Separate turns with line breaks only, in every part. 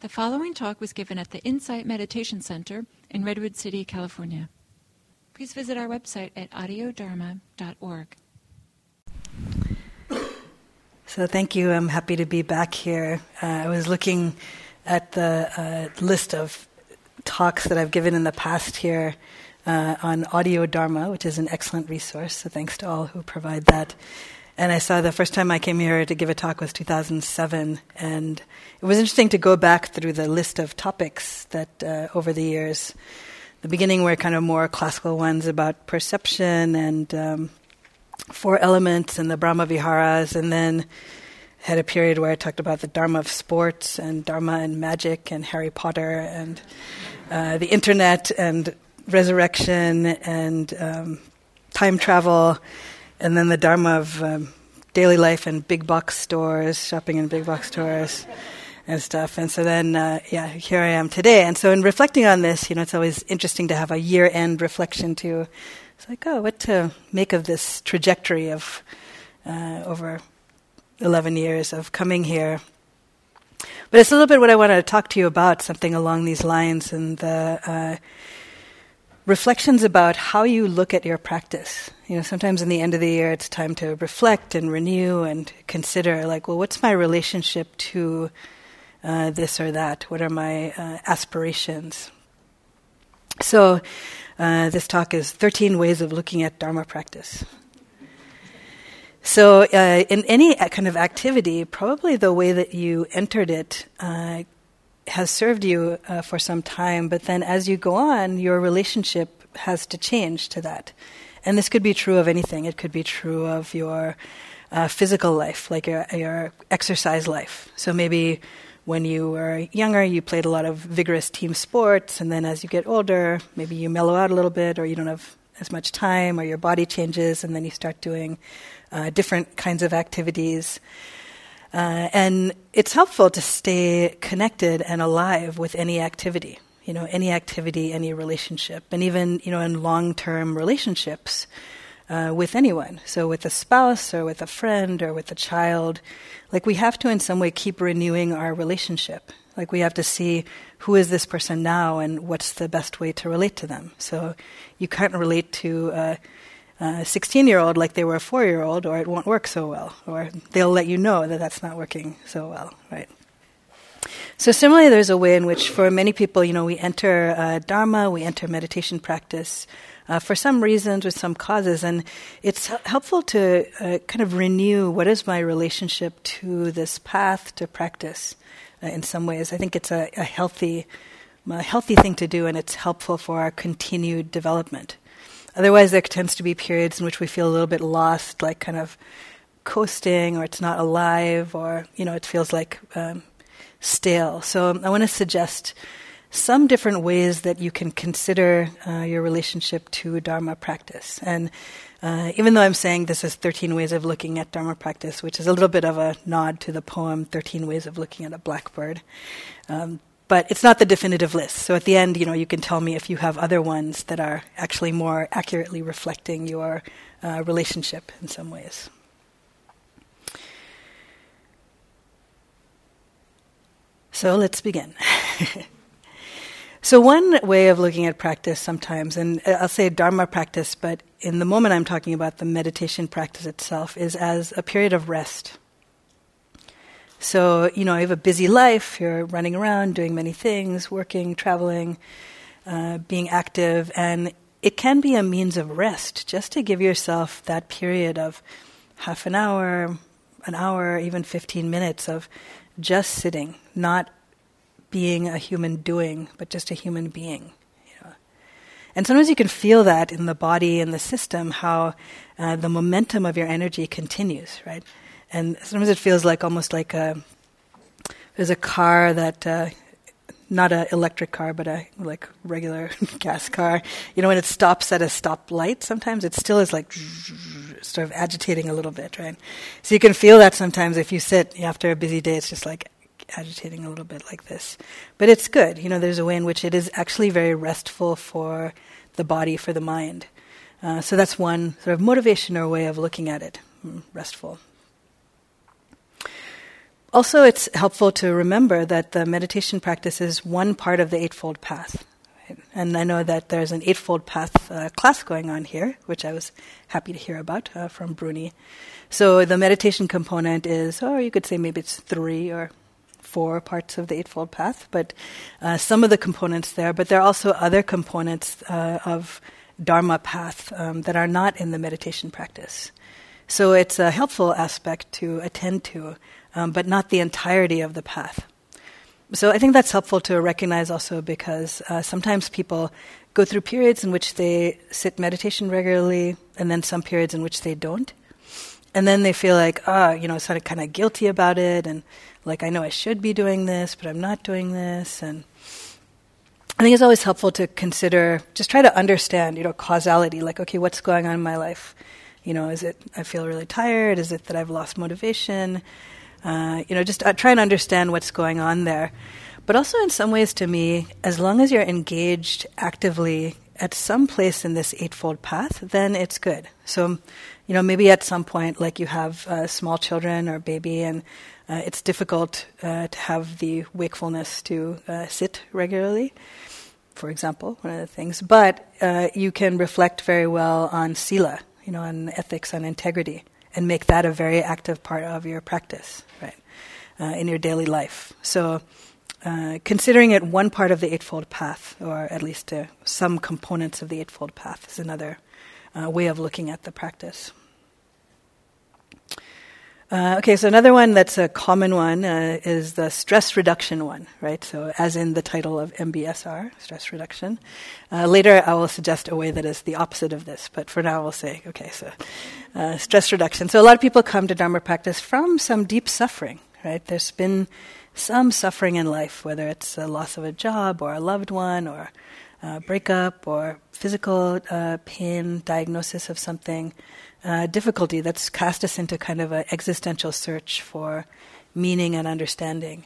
The following talk was given at the Insight Meditation Center in Redwood City, California. Please visit our website at audiodharma.org.
So, thank you. I'm happy to be back here. Uh, I was looking at the uh, list of talks that I've given in the past here uh, on Audio Dharma, which is an excellent resource. So, thanks to all who provide that. And I saw the first time I came here to give a talk was 2007, and it was interesting to go back through the list of topics that uh, over the years. The beginning were kind of more classical ones about perception and um, four elements and the Brahma Viharas, and then had a period where I talked about the Dharma of sports and Dharma and magic and Harry Potter and uh, the internet and resurrection and um, time travel and then the dharma of um, daily life in big box stores, shopping in big box stores and stuff. And so then, uh, yeah, here I am today. And so in reflecting on this, you know, it's always interesting to have a year-end reflection too. It's like, oh, what to make of this trajectory of uh, over 11 years of coming here. But it's a little bit what I wanted to talk to you about, something along these lines, and the uh, reflections about how you look at your practice. You know, sometimes in the end of the year, it's time to reflect and renew and consider, like, well, what's my relationship to uh, this or that? What are my uh, aspirations? So, uh, this talk is 13 ways of looking at Dharma practice. So, uh, in any kind of activity, probably the way that you entered it uh, has served you uh, for some time, but then as you go on, your relationship has to change to that. And this could be true of anything. It could be true of your uh, physical life, like your, your exercise life. So maybe when you were younger, you played a lot of vigorous team sports, and then as you get older, maybe you mellow out a little bit, or you don't have as much time, or your body changes, and then you start doing uh, different kinds of activities. Uh, and it's helpful to stay connected and alive with any activity, you know, any activity, any relationship, and even, you know, in long term relationships uh, with anyone. So with a spouse or with a friend or with a child, like we have to in some way keep renewing our relationship. Like we have to see who is this person now and what's the best way to relate to them. So you can't relate to, uh, a 16 year old like they were a four year old, or it won't work so well, or they'll let you know that that's not working so well, right? So, similarly, there's a way in which, for many people, you know, we enter uh, Dharma, we enter meditation practice uh, for some reasons, with some causes, and it's helpful to uh, kind of renew what is my relationship to this path to practice. Uh, in some ways, I think it's a, a healthy, a healthy thing to do, and it's helpful for our continued development. Otherwise, there tends to be periods in which we feel a little bit lost, like kind of coasting, or it's not alive, or you know, it feels like um, stale. So I want to suggest some different ways that you can consider uh, your relationship to Dharma practice. And uh, even though I'm saying this is 13 ways of looking at Dharma practice, which is a little bit of a nod to the poem 13 Ways of Looking at a Blackbird, um, but it's not the definitive list. So at the end, you know, you can tell me if you have other ones that are actually more accurately reflecting your uh, relationship in some ways. So let's begin. so one way of looking at practice sometimes, and I'll say Dharma practice, but in the moment I'm talking about the meditation practice itself, is as a period of rest. So, you know, you have a busy life, you're running around, doing many things, working, traveling, uh, being active, and it can be a means of rest just to give yourself that period of half an hour, an hour, even 15 minutes of just sitting, not being a human doing, but just a human being. And sometimes you can feel that in the body and the system, how uh, the momentum of your energy continues, right? And sometimes it feels like almost like a there's a car that uh, not an electric car, but a like regular gas car. You know, when it stops at a stoplight, sometimes it still is like sort of agitating a little bit, right? So you can feel that sometimes if you sit after a busy day, it's just like agitating a little bit like this. But it's good. You know, there's a way in which it is actually very restful for the body, for the mind. Uh, so that's one sort of motivation or way of looking at it, mm, restful. Also, it's helpful to remember that the meditation practice is one part of the Eightfold Path. And I know that there's an Eightfold Path uh, class going on here, which I was happy to hear about uh, from Bruni. So the meditation component is, or you could say maybe it's three or four parts of the Eightfold Path, but uh, some of the components there. But there are also other components uh, of Dharma path um, that are not in the meditation practice. So it's a helpful aspect to attend to um, but not the entirety of the path. So I think that's helpful to recognize also because uh, sometimes people go through periods in which they sit meditation regularly, and then some periods in which they don't. And then they feel like, ah, oh, you know, sort of kind of guilty about it, and like, I know I should be doing this, but I'm not doing this. And I think it's always helpful to consider, just try to understand, you know, causality, like, okay, what's going on in my life? You know, is it I feel really tired? Is it that I've lost motivation? Uh, you know, just uh, try and understand what's going on there. But also, in some ways, to me, as long as you're engaged actively at some place in this Eightfold Path, then it's good. So, you know, maybe at some point, like you have uh, small children or baby, and uh, it's difficult uh, to have the wakefulness to uh, sit regularly, for example, one of the things. But you can reflect very well on sila, you know, on ethics, on integrity and make that a very active part of your practice, right, uh, in your daily life. So, uh, considering it one part of the Eightfold Path, or at least uh, some components of the Eightfold Path, is another uh, way of looking at the practice. Uh, okay, so another one that's a common one uh, is the stress reduction one, right? So, as in the title of MBSR, stress reduction. Uh, later, I will suggest a way that is the opposite of this, but for now, we'll say, okay, so uh, stress reduction. So, a lot of people come to Dharma practice from some deep suffering, right? There's been some suffering in life, whether it's a loss of a job or a loved one or a breakup or physical uh, pain, diagnosis of something uh, difficulty that's cast us into kind of an existential search for meaning and understanding.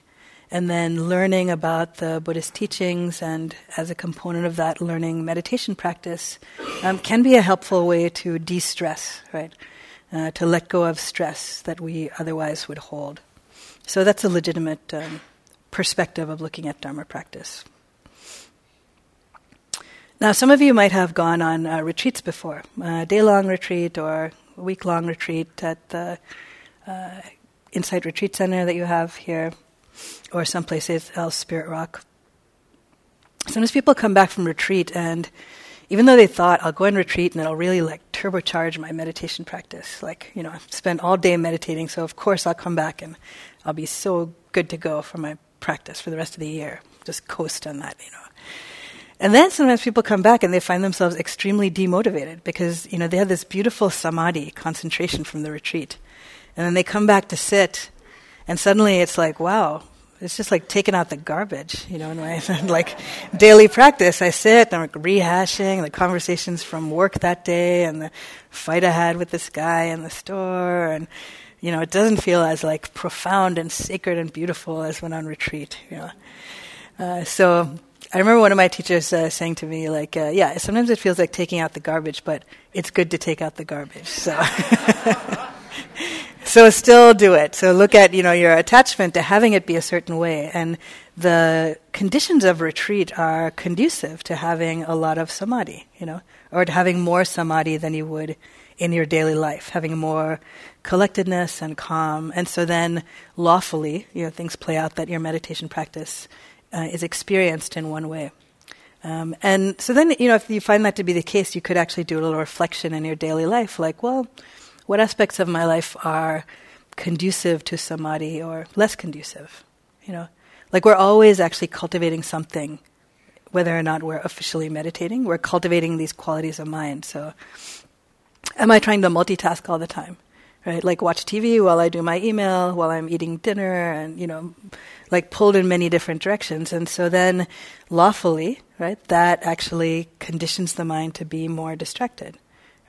And then learning about the Buddhist teachings, and as a component of that, learning meditation practice um, can be a helpful way to de stress, right? Uh, to let go of stress that we otherwise would hold. So that's a legitimate um, perspective of looking at Dharma practice. Now, some of you might have gone on uh, retreats before, a day long retreat or a week long retreat at the uh, Insight Retreat Center that you have here, or someplace else, Spirit Rock. Sometimes people come back from retreat and even though they thought I'll go on retreat and it'll really like turbocharge my meditation practice, like, you know, I've all day meditating, so of course I'll come back and I'll be so good to go for my practice for the rest of the year. Just coast on that, you know. And then sometimes people come back and they find themselves extremely demotivated because, you know, they had this beautiful samadhi, concentration from the retreat. And then they come back to sit and suddenly it's like, wow, it's just like taking out the garbage, you know, in my like daily practice. I sit, and I'm like rehashing the conversations from work that day and the fight I had with this guy in the store and you know, it doesn't feel as like profound and sacred and beautiful as when on retreat, you know. Uh, so I remember one of my teachers uh, saying to me, like, uh, yeah, sometimes it feels like taking out the garbage, but it's good to take out the garbage. So, so still do it. So look at, you know, your attachment to having it be a certain way. And the conditions of retreat are conducive to having a lot of samadhi, you know, or to having more samadhi than you would in your daily life, having more collectedness and calm. And so then lawfully, you know, things play out that your meditation practice uh, is experienced in one way. Um, and so then, you know, if you find that to be the case, you could actually do a little reflection in your daily life, like, well, what aspects of my life are conducive to samadhi or less conducive? You know, like we're always actually cultivating something, whether or not we're officially meditating. We're cultivating these qualities of mind. So, am I trying to multitask all the time? Right, like watch TV while I do my email, while I'm eating dinner, and you know, like pulled in many different directions. And so then, lawfully, right, that actually conditions the mind to be more distracted,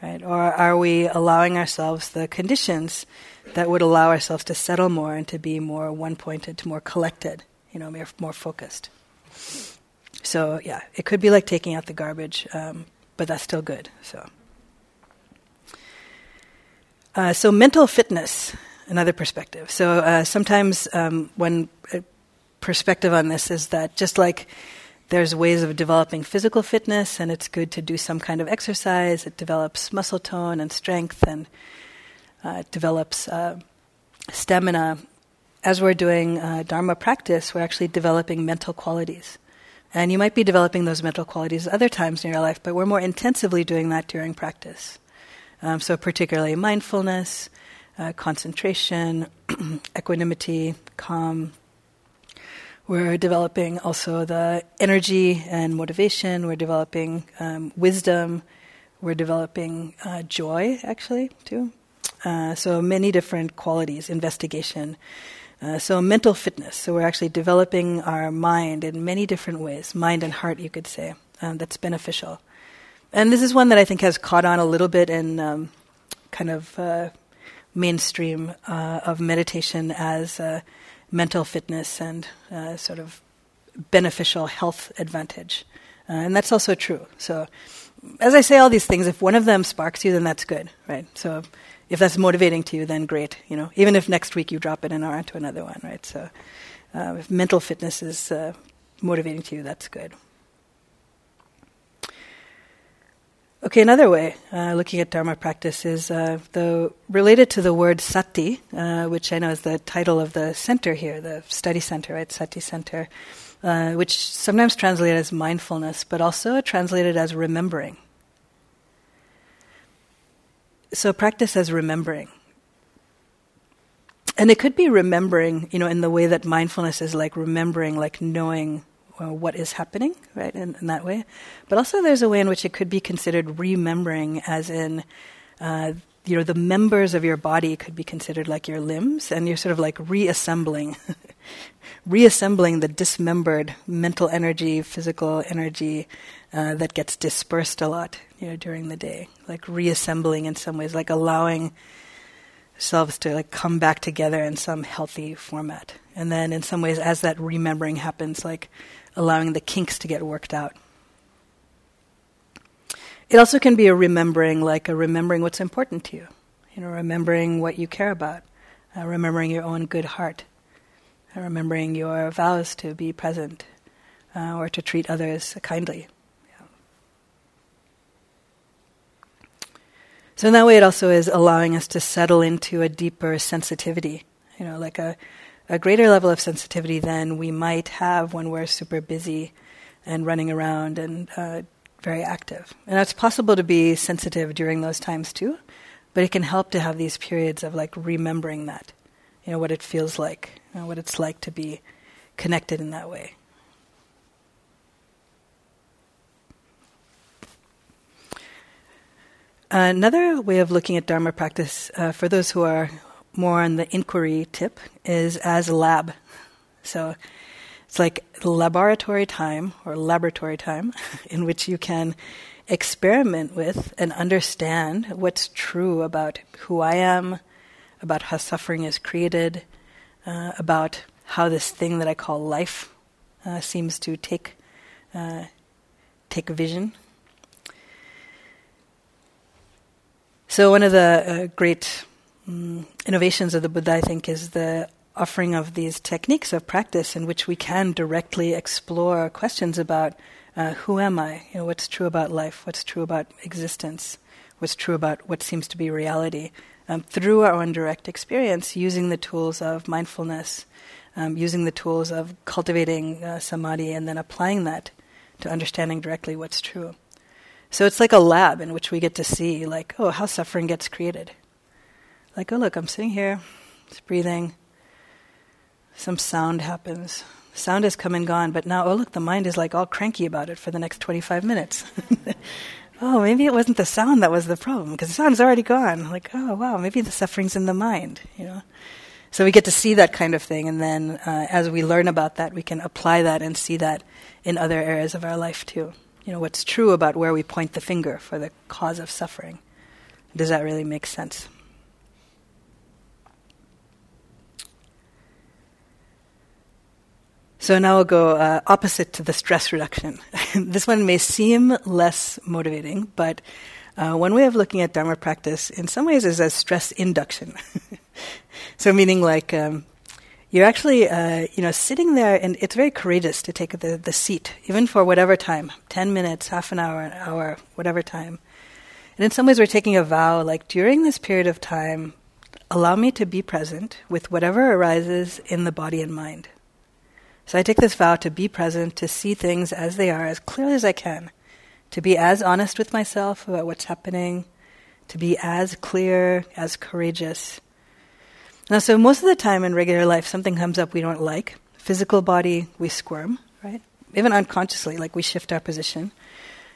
right? Or are we allowing ourselves the conditions that would allow ourselves to settle more and to be more one-pointed, to more collected, you know, more, focused? So yeah, it could be like taking out the garbage, um, but that's still good. So. Uh, so mental fitness another perspective. So uh, sometimes um, one uh, perspective on this is that just like there's ways of developing physical fitness, and it's good to do some kind of exercise. It develops muscle tone and strength, and uh, develops uh, stamina. As we're doing Dharma practice, we're actually developing mental qualities. And you might be developing those mental qualities other times in your life, but we're more intensively doing that during practice. Um, so, particularly mindfulness, uh, concentration, equanimity, calm, we're developing also the energy and motivation. We're developing um, wisdom. We're developing uh, joy, actually, too. Uh, so many different qualities, investigation. Uh, so mental fitness. So we're actually developing our mind in many different ways, mind and heart, you could say. Um, that's beneficial. And this is one that I think has caught on a little bit in um, kind of uh, mainstream uh, of meditation as mental fitness and uh, sort of beneficial health advantage. Uh, and that's also true. So, as I say all these things, if one of them sparks you, then that's good, right? So, if that's motivating to you, then great. You know, even if next week you drop it and are onto another one, right? So, uh, if mental fitness is uh, motivating to you, that's good. Okay, another way uh, looking at Dharma practice is uh, the related to the word sati, uh, which I know is the title of the center here, the study center, right? Sati Center, uh, which sometimes translated as mindfulness, but also translated as remembering. So practice as remembering. And it could be remembering, you know, in the way that mindfulness is like remembering, like knowing uh, what is happening, right, in, in, that way. But also, there's a way in which it could be considered remembering, as in, uh, you know, the members of your body could be considered like your limbs, and you're sort of like reassembling, reassembling the dismembered mental energy, physical energy uh, that gets dispersed a lot, you know, during the day. Like reassembling in some ways, like allowing selves to like come back together in some healthy format. And then in some ways, as that remembering happens, like allowing the kinks to get worked out. It also can be a remembering, like a remembering what's important to you, you know, remembering what you care about, uh, remembering your own good heart, uh, remembering your vows to be present uh, or to treat others kindly. So in that way, it also is allowing us to settle into a deeper sensitivity, you know, like a a greater level of sensitivity than we might have when we're super busy and running around and uh, very active. And it's possible to be sensitive during those times too, but it can help to have these periods of like remembering that, you know, what it feels like, you know, what it's like to be connected in that way. Another way of looking at Dharma practice, uh, for those who are more on the inquiry tip is as a lab. So it's like laboratory time or laboratory time in which you can experiment with and understand what's true about who I am, about how suffering is created, uh, about how this thing that I call life uh, seems to take uh, take vision. So one of the uh, great um, innovations of the Buddha, I think, is the offering of these techniques of practice in which we can directly explore questions about uh, who am I? You know, what's true about life? What's true about existence? What's true about what seems to be reality? Um, through our own direct experience, using the tools of mindfulness, um, using the tools of cultivating uh, samadhi, and then applying that to understanding directly what's true. So it's like a lab in which we get to see, like, oh, how suffering gets created. Like, oh, look, I'm sitting here, just breathing. Some sound happens. Sound has come and gone, but now, oh, look, the mind is like all cranky about it for the next 25 minutes. oh, maybe it wasn't the sound that was the problem, because the sound's already gone. Like, oh, wow, maybe the suffering's in the mind, you know? So we get to see that kind of thing, and then uh, as we learn about that, we can apply that and see that in other areas of our life too. You know, what's true about where we point the finger for the cause of suffering. Does that really make sense? So now we'll go uh, opposite to the stress reduction. this one may seem less motivating, but uh, one way of looking at Dharma practice, in some ways, is as stress induction. so, meaning like um, you're actually, uh, you know, sitting there, and it's very courageous to take the, the seat, even for whatever time 10 minutes, half an hour, an hour, whatever time. And in some ways, we're taking a vow like, during this period of time, allow me to be present with whatever arises in the body and mind. So I take this vow to be present, to see things as they are, as clearly as I can, to be as honest with myself about what's happening, to be as clear, as courageous. Now, so most of the time in regular life, something comes up we don't like. Physical body, we squirm, right? Even unconsciously, like we shift our position.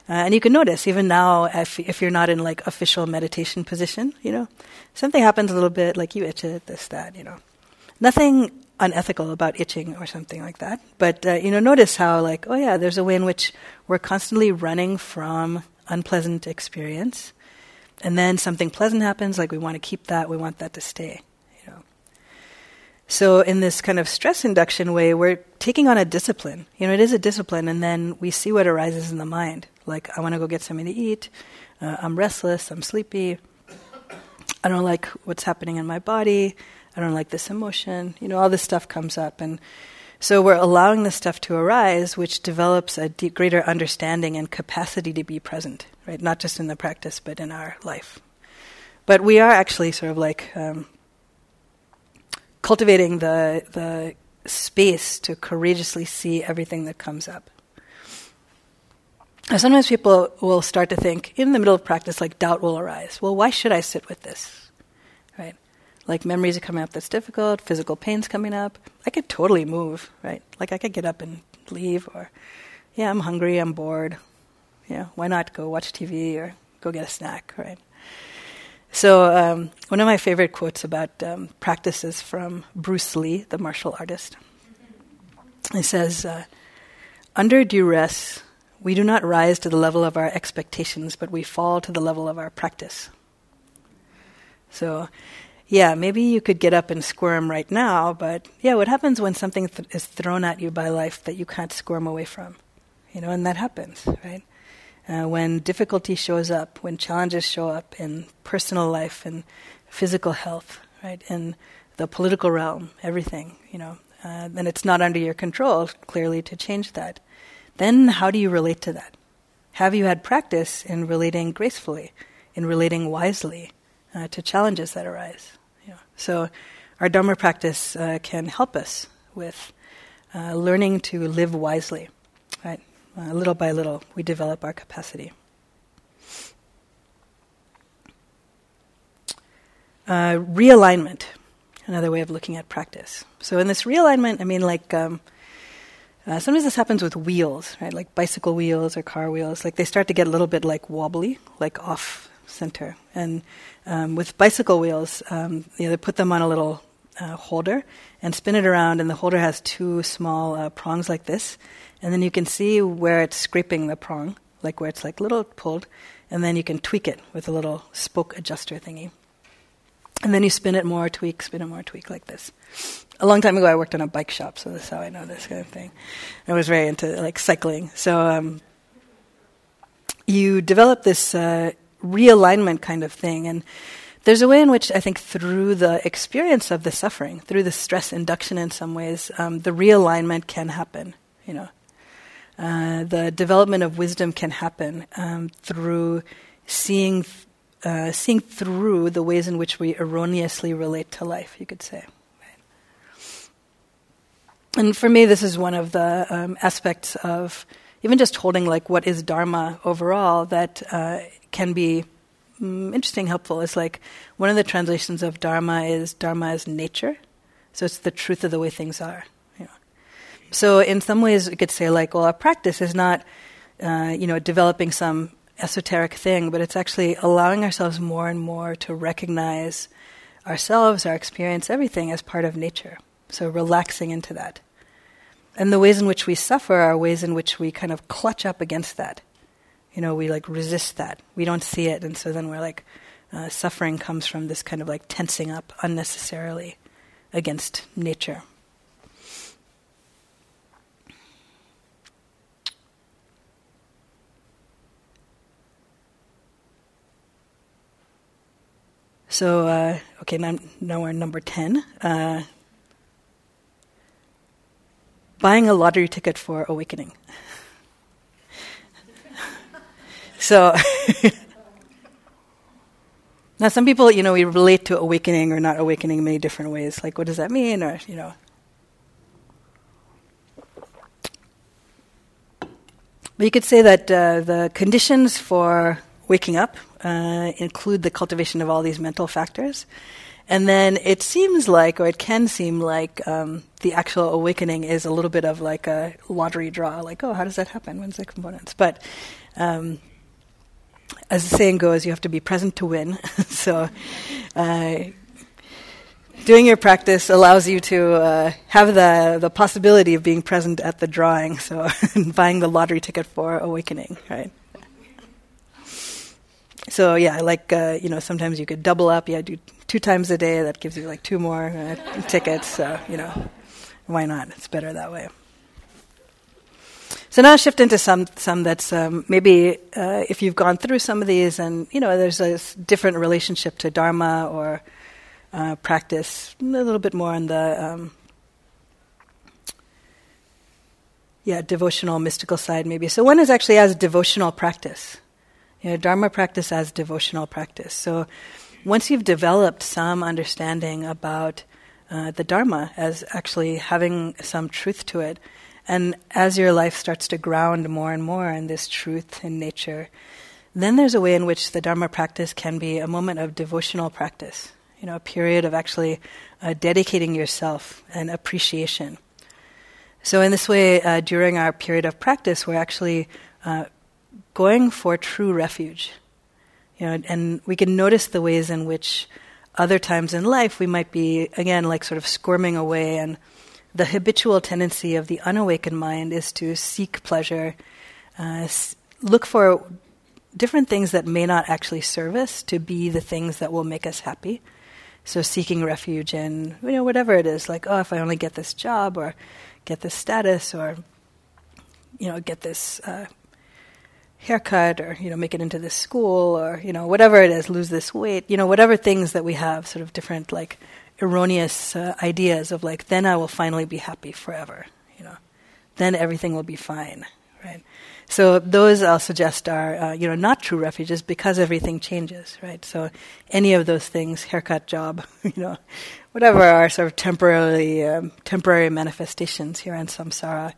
Uh, and you can notice, even now, if, if you're not in like official meditation position, you know, something happens a little bit, like you itch it, this, that, you know. Nothing unethical about itching or something like that. But, uh, you know, notice how, like, oh yeah, there's a way in which we're constantly running from unpleasant experience. And then something pleasant happens, like we want to keep that, we want that to stay. You know. So in this kind of stress induction way, we're taking on a discipline. You know, it is a discipline, and then we see what arises in the mind. Like, I want to go get something to eat, uh, I'm restless, I'm sleepy, I don't like what's happening in my body, I don't like this emotion. You know, all this stuff comes up. And so we're allowing this stuff to arise, which develops a deep, greater understanding and capacity to be present, right? Not just in the practice, but in our life. But we are actually sort of like um, cultivating the, the space to courageously see everything that comes up. sometimes people will start to think in the middle of practice, like doubt will arise. Well, why should I sit with this? Like memories are coming up that's difficult, physical pain's coming up, I could totally move, right? Like I could get up and leave, or yeah, I'm hungry, I'm bored. Yeah, why not go watch TV or go get a snack, right? So um, one of my favorite quotes about um, practices from Bruce Lee, the martial artist. He says, uh, "Under duress, we do not rise to the level of our expectations, but we fall to the level of our practice." So yeah, maybe you could get up and squirm right now, but yeah, what happens when something th- is thrown at you by life that you can't squirm away from? You know, and that happens, right? Uh, when difficulty shows up, when challenges show up in personal life and physical health, right, in the political realm, everything, you know, uh, then it's not under your control, clearly, to change that. Then how do you relate to that? Have you had practice in relating gracefully, in relating wisely uh, to challenges that arise? So, our Dharma practice uh, can help us with uh, learning to live wisely. Right? Uh, little by little, we develop our capacity. Uh, realignment, another way of looking at practice. So, in this realignment, I mean, like, um, uh, sometimes this happens with wheels, right? Like bicycle wheels or car wheels. Like they start to get a little bit like wobbly, like off center. And um, with bicycle wheels, um, you know, they put them on a little uh, holder and spin it around, and the holder has two small uh, prongs like this, and then you can see where it's scraping the prong, like where it's like little pulled, and then you can tweak it with a little spoke adjuster thingy. And then you spin it more, tweak, spin it more, tweak like this. A long time ago, I worked in a bike shop, so that's how I know this kind of thing. I was very into like cycling, so um, you develop this uh, realignment kind of thing. And there's a way in which I think through the experience of the suffering, through the stress induction in some ways, um, the realignment can happen. You know, uh, the development of wisdom can happen um, through seeing, uh, seeing through the ways in which we erroneously relate to life. You could say. And for me, this is one of the um, aspects of even just holding like what is Dharma overall that uh, can be mm, interesting, helpful. It's like one of the translations of Dharma is Dharma is nature, so it's the truth of the way things are. You know. So in some ways, we could say like, well, our practice is not, uh, you know, developing some esoteric thing, but it's actually allowing ourselves more and more to recognize ourselves, our experience, everything as part of nature. So relaxing into that. And the ways in which we suffer are ways in which we kind of clutch up against that you know, we like resist that. We don't see it, and so then we're like, uh, suffering comes from this kind of like tensing up unnecessarily against nature. So, uh, okay, now, now we're number 10. Uh, buying a lottery ticket for awakening. so, now some people, you know, we relate to awakening or not awakening in many different ways. Like, what does that mean? Or, you know. But you could say that uh, the conditions for waking up uh, include the cultivation of all these mental factors. And then it seems like, or it can seem like, um, the actual awakening is a little bit of like a lottery draw. Like, oh, how does that happen? When's the components? But um, as the saying goes, you have to be present to win. so, uh, doing your practice allows you to uh, have the the possibility of being present at the drawing. So, buying the lottery ticket for awakening, right? So yeah, like uh, you know, sometimes you could double up. Yeah, do two times a day. That gives you like two more uh, tickets. So you know, why not? It's better that way. So now shift into some some that's um, maybe uh, if you've gone through some of these and you know there's a different relationship to dharma or uh, practice a little bit more on the um, yeah devotional mystical side maybe. So one is actually as devotional practice you know, Dharma practice as devotional practice. So once you've developed some understanding about uh, the Dharma as actually having some truth to it, and as your life starts to ground more and more in this truth in nature, then there's a way in which the Dharma practice can be a moment of devotional practice, you know, a period of actually uh, dedicating yourself and appreciation. So, in this way, uh, during our period of practice, we're actually uh, going for true refuge. You know, and we can notice the ways in which other times in life we might be, again, like sort of squirming away. And the habitual tendency of the unawakened mind is to seek pleasure, uh, look for different things that may not actually serve us to be the things that will make us happy. So seeking refuge in, you know, whatever it is, like, oh, if I only get this job or get this status or, you know, get this uh, haircut or you know make it into this school or you know whatever it is lose this weight you know whatever things that we have sort of different like erroneous uh, ideas of like then I will finally be happy forever you know. Then everything will be fine right? So those I'll suggest are uh, you know not true refuges because everything changes right? So any of those things haircut job you know whatever are sort of temporarily um, temporary manifestations here in samsara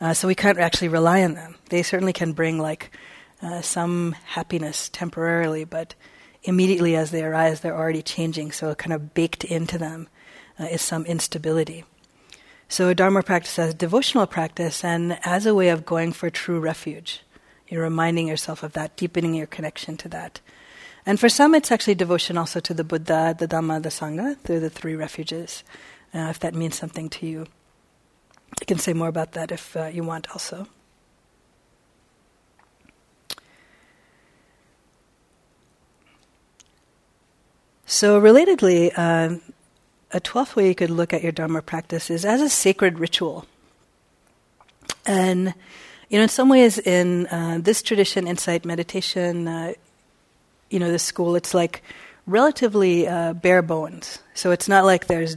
uh, so we can't actually rely on them. They certainly can bring like uh, some happiness temporarily, but immediately as they arise, they're already changing. So kind of baked into them uh, is some instability. So a Dharma practice as devotional practice and as a way of going for true refuge. You're reminding yourself of that, deepening your connection to that. And for some, it's actually devotion also to the Buddha, the Dhamma, the Sangha, through the three refuges, uh, if that means something to you. I can say more about that if uh, you want also. So, relatedly, uh, a twelfth way you could look at your Dharma practice is as a sacred ritual. And, you know, in some ways, in uh, this tradition, insight meditation, uh, you know, this school, it's like relatively uh, bare bones. So, it's not like there's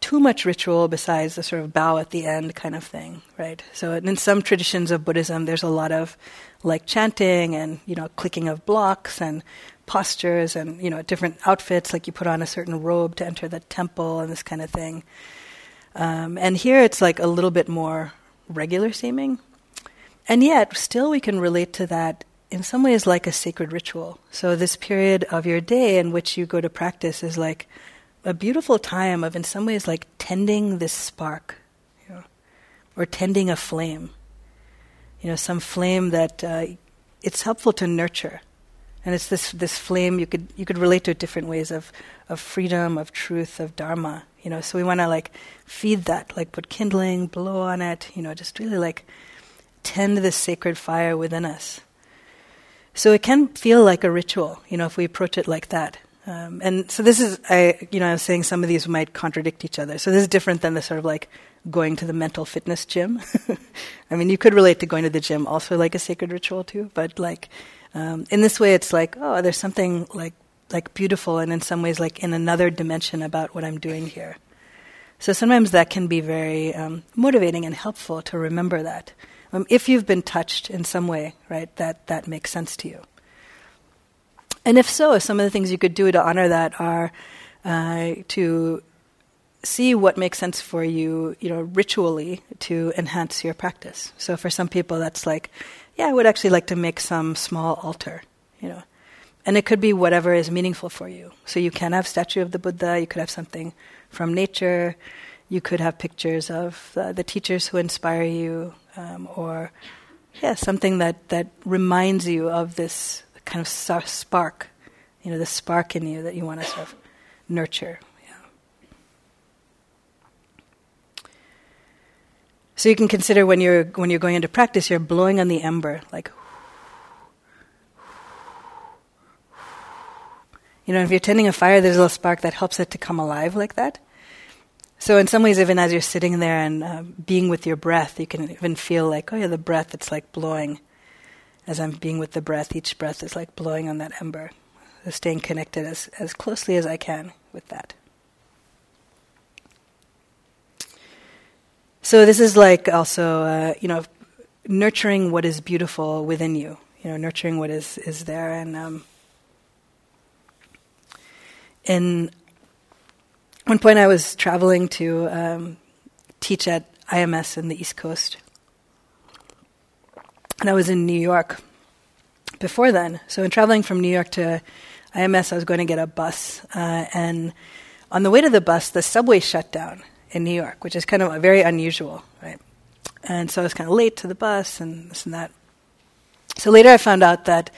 too much ritual besides the sort of bow at the end kind of thing, right? So in some traditions of Buddhism, there's a lot of like chanting and you know clicking of blocks and postures and you know different outfits, like you put on a certain robe to enter the temple and this kind of thing. Um, and here it's like a little bit more regular seeming, and yet still we can relate to that in some ways like a sacred ritual. So this period of your day in which you go to practice is like a beautiful time of, in some ways, like tending this spark, you know, or tending a flame. You know, some flame that uh, it's helpful to nurture, and it's this this flame you could you could relate to it different ways of of freedom, of truth, of dharma. You know, so we want to like feed that, like put kindling, blow on it. You know, just really like tend this sacred fire within us. So it can feel like a ritual, you know, if we approach it like that. Um, and so this is, I, you know, I was saying some of these might contradict each other. So this is different than the sort of like going to the mental fitness gym. I mean, you could relate to going to the gym also like a sacred ritual too, but like um, in this way, it's like, oh, there's something like like beautiful and in some ways like in another dimension about what I'm doing here. So sometimes that can be very um, motivating and helpful to remember that. Um, if you've been touched in some way, right, that, that makes sense to you. And if so, some of the things you could do to honor that are uh, to see what makes sense for you, you know, ritually to enhance your practice. So for some people, that's like, yeah, I would actually like to make some small altar, you know. And it could be whatever is meaningful for you. So you can have statue of the Buddha, you could have something from nature, you could have pictures of uh, the teachers who inspire you, um, or yeah, something that, that reminds you of this kind of spark, you know, the spark in you that you want to sort of nurture. So you can consider when you're when you're going into practice, you're blowing on the ember, like You know, if you're tending a fire, there's a little spark that helps it to come alive like that. So in some ways, even as you're sitting there and uh, being with your breath, you can even feel like, oh yeah, the breath, it's like blowing. As I'm being with the breath, each breath is like blowing on that ember. So staying connected as, as closely as I can with that. So this is like also, uh, you know, nurturing what is beautiful within you. You know, nurturing what is, is there and... Um, in one point, I was traveling to um, teach at IMS in the East Coast, and I was in New York before then. So, in traveling from New York to IMS, I was going to get a bus, uh, and on the way to the bus, the subway shut down in New York, which is kind of very unusual, right? And so I was kind of late to the bus and this and that. So later I found out that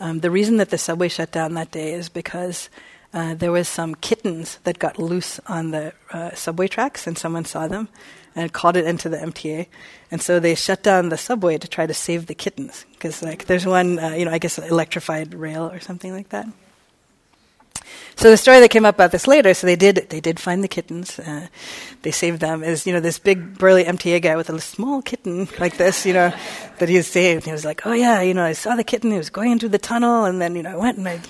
um, the reason that the subway shut down that day is because uh, there was some kittens that got loose on the uh, subway tracks, and someone saw them and called it into the MTA. And so they shut down the subway to try to save the kittens because, like, there's one, uh, you know, I guess electrified rail or something like that. So the story that came up about this later, so they did they did find the kittens, uh, they saved them. Is you know this big burly MTA guy with a small kitten like this, you know, that he saved. He was like, oh yeah, you know, I saw the kitten. He was going into the tunnel, and then you know I went and I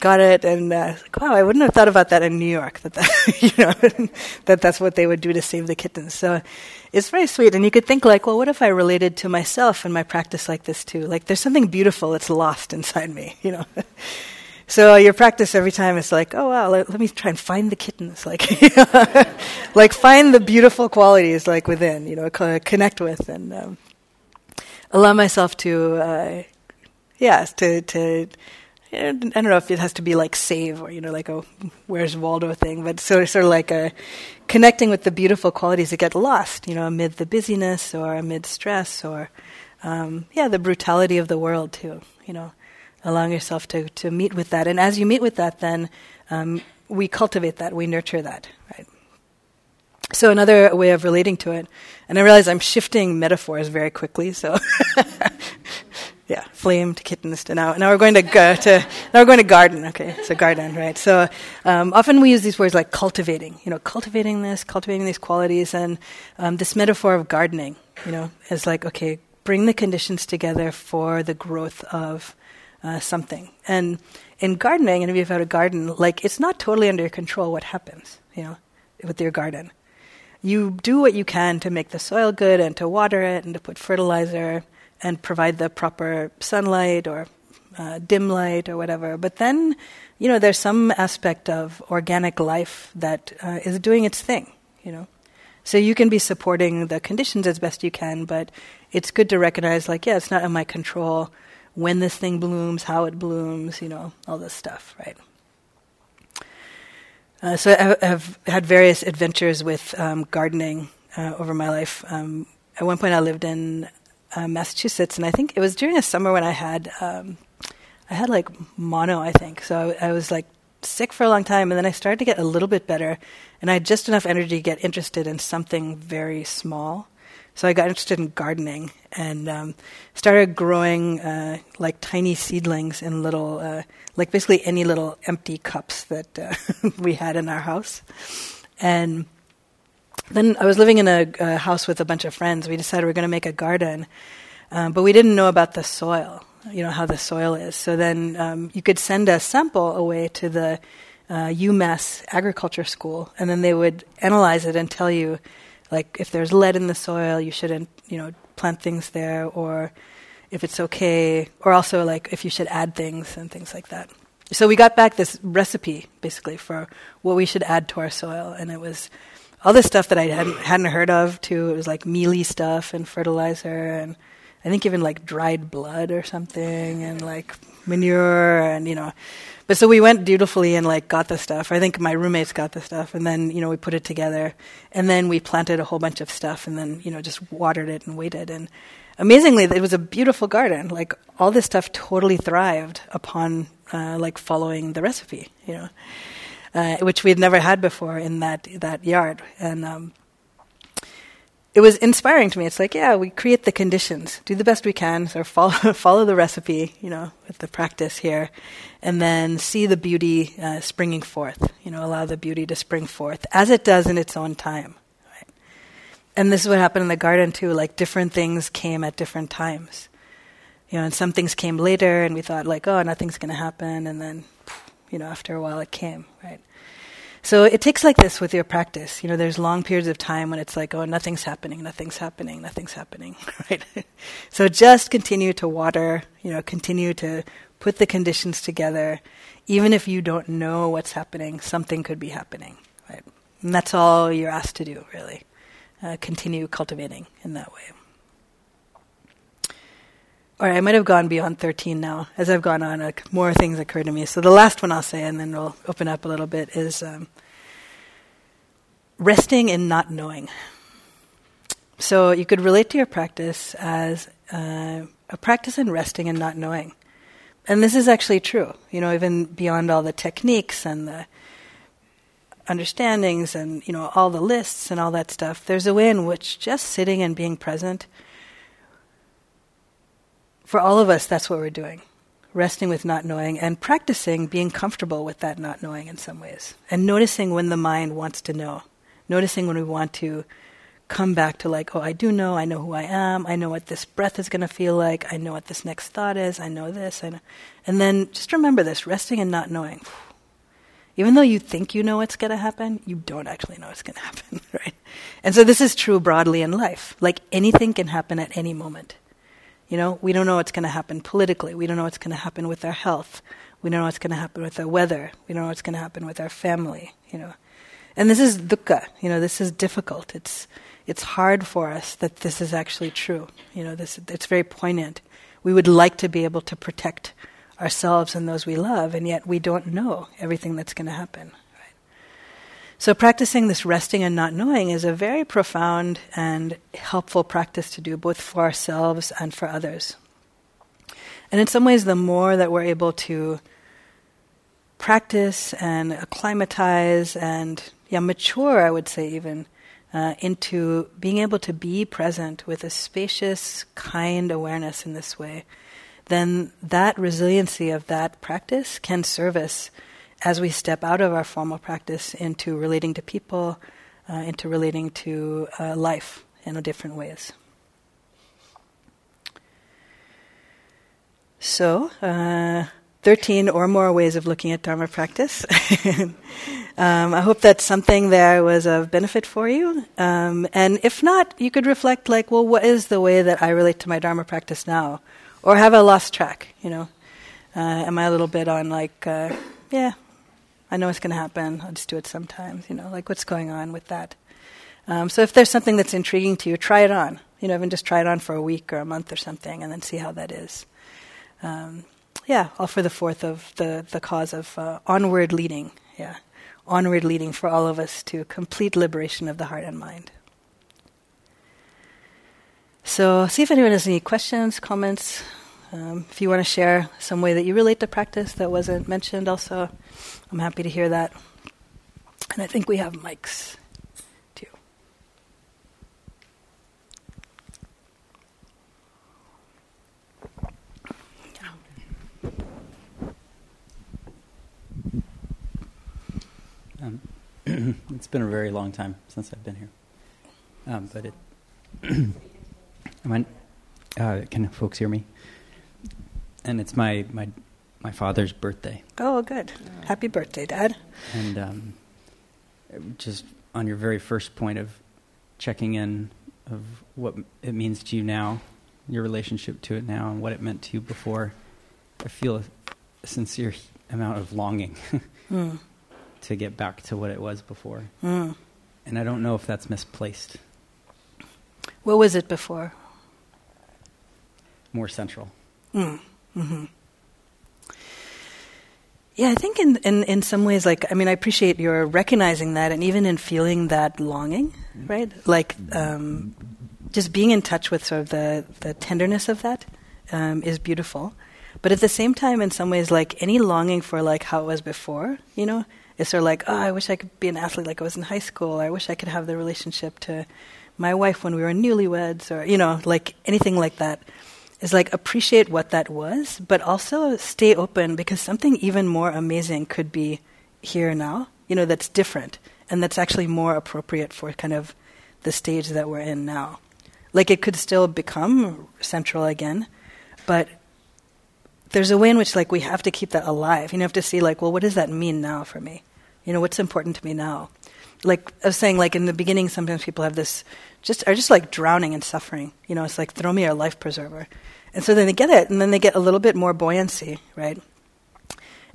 got it, and uh, like, wow, I wouldn't have thought about that in New York. That, that you know that that's what they would do to save the kittens. So it's very sweet, and you could think like, well, what if I related to myself in my practice like this too? Like, there's something beautiful that's lost inside me, you know. So your practice every time is like, oh wow, let, let me try and find the kittens, like, like find the beautiful qualities like within, you know, connect with and um, allow myself to, uh, yeah, to to I don't know if it has to be like save or you know like a where's Waldo thing, but sort of, sort of like a connecting with the beautiful qualities that get lost, you know, amid the busyness or amid stress or um, yeah, the brutality of the world too. You know, allowing yourself to to meet with that, and as you meet with that, then um, we cultivate that, we nurture that, right? So another way of relating to it, and I realize I'm shifting metaphors very quickly, so yeah, flamed kittens to now. Now we're going to, go to now we're going to garden. Okay, so garden, right? So um, often we use these words like cultivating. You know, cultivating this, cultivating these qualities, and um, this metaphor of gardening. You know, is like okay, bring the conditions together for the growth of uh, something. And in gardening, and if you've had a garden, like it's not totally under your control what happens. You know, with your garden. You do what you can to make the soil good and to water it and to put fertilizer and provide the proper sunlight or uh, dim light or whatever. But then, you know, there's some aspect of organic life that uh, is doing its thing, you know. So you can be supporting the conditions as best you can, but it's good to recognize, like, yeah, it's not in my control when this thing blooms, how it blooms, you know, all this stuff, right? Uh, so I have had various adventures with um, gardening uh, over my life. Um, at one point, I lived in uh, Massachusetts, and I think it was during a summer when I had um, I had like mono, I think. So I, I, was like sick for a long time, and then I started to get a little bit better, and I had just enough energy to get interested in something very small. So I got interested in gardening and um, started growing uh, like tiny seedlings in little, uh, like basically any little empty cups that uh, we had in our house, and then I was living in a, a, house with a bunch of friends. We decided we are going to make a garden, um, but we didn't know about the soil. you know, how the soil is. So then um, you could send a sample away to the uh, UMass agriculture school, and then they would analyze it and tell you, like, if there's lead in the soil, you shouldn't, you know, plant things there, or if it's okay, or also like if you should add things and things like that. So we got back this recipe basically for what we should add to our soil, and it was all this stuff that I hadn't hadn't heard of too. It was like mealy stuff and fertilizer, and I think even like dried blood or something, and like manure, and you know. But so we went dutifully and like got the stuff. I think my roommates got the stuff, and then you know we put it together, and then we planted a whole bunch of stuff, and then you know just watered it and waited, and amazingly, it was a beautiful garden. Like all this stuff totally thrived upon uh, like following the recipe, you know, uh, which we had never had before in that that yard, and um, it was inspiring to me. It's like, yeah, we create the conditions, do the best we can, sort of follow follow the recipe, you know, with the practice here, and then see the beauty uh, springing forth. You know, allow the beauty to spring forth as it does in its own time Right? and this is what happened in the garden too. Like different things came at different times, you know, and some things came later, and we thought like, oh, nothing's going to happen, and then, you know, after a while it came, right? So it takes like this with your practice. You know, there's long periods of time when it's like, oh, nothing's happening, nothing's happening, nothing's happening, right? so just continue to water. You know, continue to put the conditions together. Even if you don't know what's happening, something could be happening, right? And that's all you're asked to do, really uh, continue cultivating in that way. Right, I might have gone beyond 13 now. As I've gone on, uh, more things occur to me. So the last one I'll say, and then we'll open up a little bit, is um, resting in not knowing. So you could relate to your practice as uh, a practice in resting and not knowing. And this is actually true, you know, even beyond all the techniques and the understandings and you know all the lists and all that stuff there's a way in which just sitting and being present for all of us that's what we're doing resting with not knowing and practicing being comfortable with that not knowing in some ways and noticing when the mind wants to know noticing when we want to come back to like oh i do know i know who i am i know what this breath is going to feel like i know what this next thought is i know this i know and then just remember this resting and not knowing even though you think you know what's going to happen, you don't actually know what's going to happen, right? And so this is true broadly in life. Like anything can happen at any moment. You know, we don't know what's going to happen politically. We don't know what's going to happen with our health. We don't know what's going to happen with our weather. We don't know what's going to happen with our family, you know. And this is dukkha, you know, this is difficult. It's it's hard for us that this is actually true. You know, this it's very poignant. We would like to be able to protect ourselves and those we love, and yet we don't know everything that's going to happen. So, practicing this resting and not knowing is a very profound and helpful practice to do, both for ourselves and for others. And in some ways, the more that we're able to practice and acclimatize and yeah, mature, I would say, even uh, into being able to be present with a spacious, kind awareness in this way then that resiliency of that practice can serve us as we step out of our formal practice into relating to people, uh, into relating to uh, life in different ways. So, uh, 13 or more ways of looking at Dharma practice. um, I hope that something there was of benefit for you. Um, and if not, you could reflect like, well, what is the way that I relate to my Dharma practice now? Or have I lost track? You know, uh, am I a little bit on like, uh, yeah, I know it's going to happen. I'll just do it sometimes. You know, like what's going on with that? Um, so if there's something that's intriguing to you, try it on. You know, even just try it on for a week or a month or something, and then see how that is. Um, yeah, all for the fourth of the the cause of uh, onward leading. Yeah, onward leading for all of us to complete liberation of the heart and mind. So, see if anyone has any questions, comments. Um, if you want to share some way that you relate to practice that wasn't mentioned, also, I'm happy to hear that. And I think we have mics too.
Um, it's been a very long time since I've been here, um, but it. uh, can folks hear me? And it's my my my father's birthday.
Oh, good. Happy birthday, Dad.
And um, just on your very first point of checking in of what it means to you now, your relationship to it now, and what it meant to you before, I feel a, sincere amount of longing
Mm.
to get back to what it was before.
Mm.
And I don't know if that's misplaced,
What was it before?
more central.
Mm. Hmm Yeah, I think in, in, in some ways, like, I mean, I appreciate your recognizing that and even in feeling that longing, right? Like, um, just being in touch with sort of the, the tenderness of that um, is beautiful. But at the same time, in some ways, like, any longing for, like, how it was before, you know, is sort of like, oh, I wish I could be an athlete like I was in high school. I wish I could have the relationship to my wife when we were newlyweds, or, you know, like anything like that is like appreciate what that was, but also stay open because something even more amazing could be here now, you know, that's different and that's actually more appropriate for kind of the stage that we're in now. Like it could still become central again, but there's a way in which like we have to keep that alive. You know, have to see like, well, what does that mean now for me? You know, what's important to me now? Like I was saying, like in the beginning, sometimes people have this just are just like drowning in suffering. You know, it's like throw me a life preserver, and so then they get it, and then they get a little bit more buoyancy, right?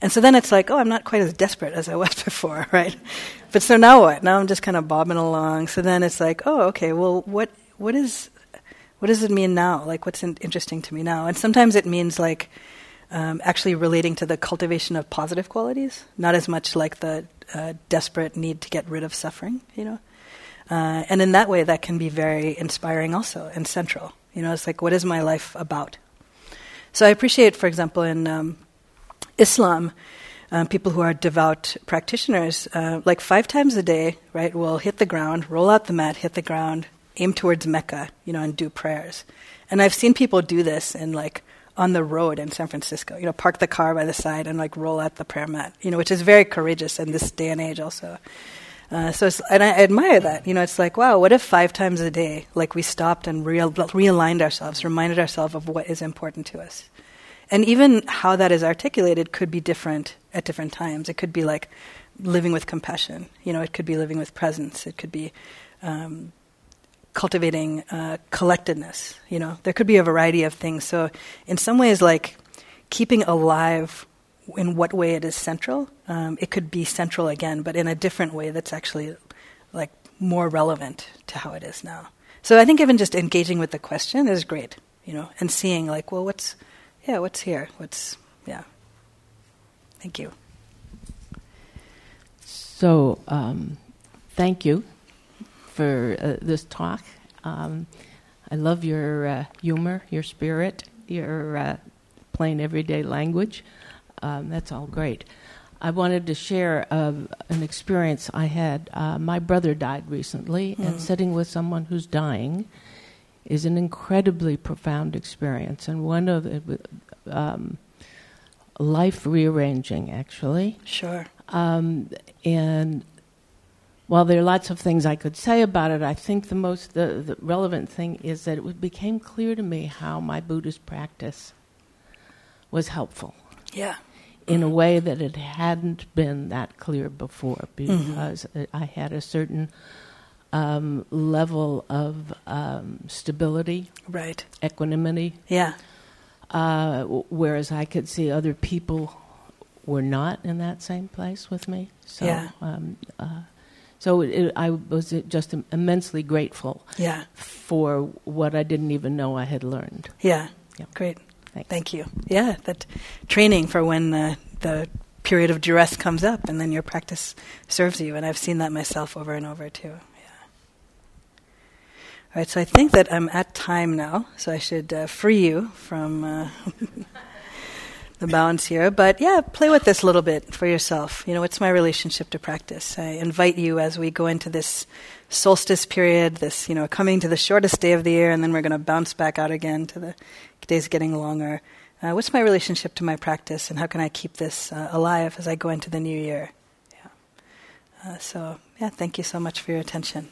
And so then it's like, oh, I'm not quite as desperate as I was before, right? But so now what? Now I'm just kind of bobbing along. So then it's like, oh, okay, well, what what is what does it mean now? Like, what's in- interesting to me now? And sometimes it means like um, actually relating to the cultivation of positive qualities, not as much like the uh, desperate need to get rid of suffering, you know. Uh, and in that way, that can be very inspiring also and central. You know, it's like, what is my life about? So I appreciate, for example, in um, Islam, um, people who are devout practitioners, uh, like five times a day, right, will hit the ground, roll out the mat, hit the ground, aim towards Mecca, you know, and do prayers. And I've seen people do this in like on the road in San Francisco, you know, park the car by the side and like roll out the prayer mat, you know, which is very courageous in this day and age also. Uh, so, and I admire that. You know, it's like, wow, what if five times a day, like we stopped and real, realigned ourselves, reminded ourselves of what is important to us, and even how that is articulated could be different at different times. It could be like living with compassion. You know, it could be living with presence. It could be um, cultivating uh, collectedness. You know, there could be a variety of things. So, in some ways, like keeping alive in what way it is central. Um, it could be central again, but in a different way that's actually like more relevant to how it is now. So I think even just engaging with the question is great, you know, and seeing like, well, what's, yeah, what's here? What's, yeah. Thank you.
So, um, thank you for uh, this talk. Um, I love your uh, humor, your spirit, your uh, plain everyday language. Um, that's all great. I wanted to share uh, an experience I had. Uh, my brother died recently,
Mm.
and sitting with someone who's dying is an incredibly profound experience, and one of um, life rearranging, actually.
Sure.
Um, and while there are lots of things I could say about it, I think the most the, the relevant thing is that it became clear to me how my Buddhist practice was helpful
Yeah.
in a way that it hadn't been that clear before
Mm-hmm.
because I had a certain um, level of um, stability,
Right.
equanimity,
Yeah.
uh, whereas I could see other people were not in that same place with me. So,
Yeah.
um, uh, so it, I was just immensely grateful
Yeah.
for what I didn't even know I had learned.
Yeah.
Yeah.
Great.
Thanks.
Thank you. Yeah, that training for when uh, the period of duress comes up and then your practice serves you. And I've seen that myself over and over too. Yeah. All right, so I think that I'm at time now, so I should uh, free you from uh, the balance here. But yeah, play with this a little bit for yourself. You know, what's my relationship to practice? I invite you as we go into this solstice period, this, you know, coming to the shortest day of the year, and then we're going to bounce back out again to the days getting longer. Uh, what's my relationship to my practice, and how can I keep this uh, alive as I go into the new year? Yeah. Uh, so, yeah, thank you so much for your attention.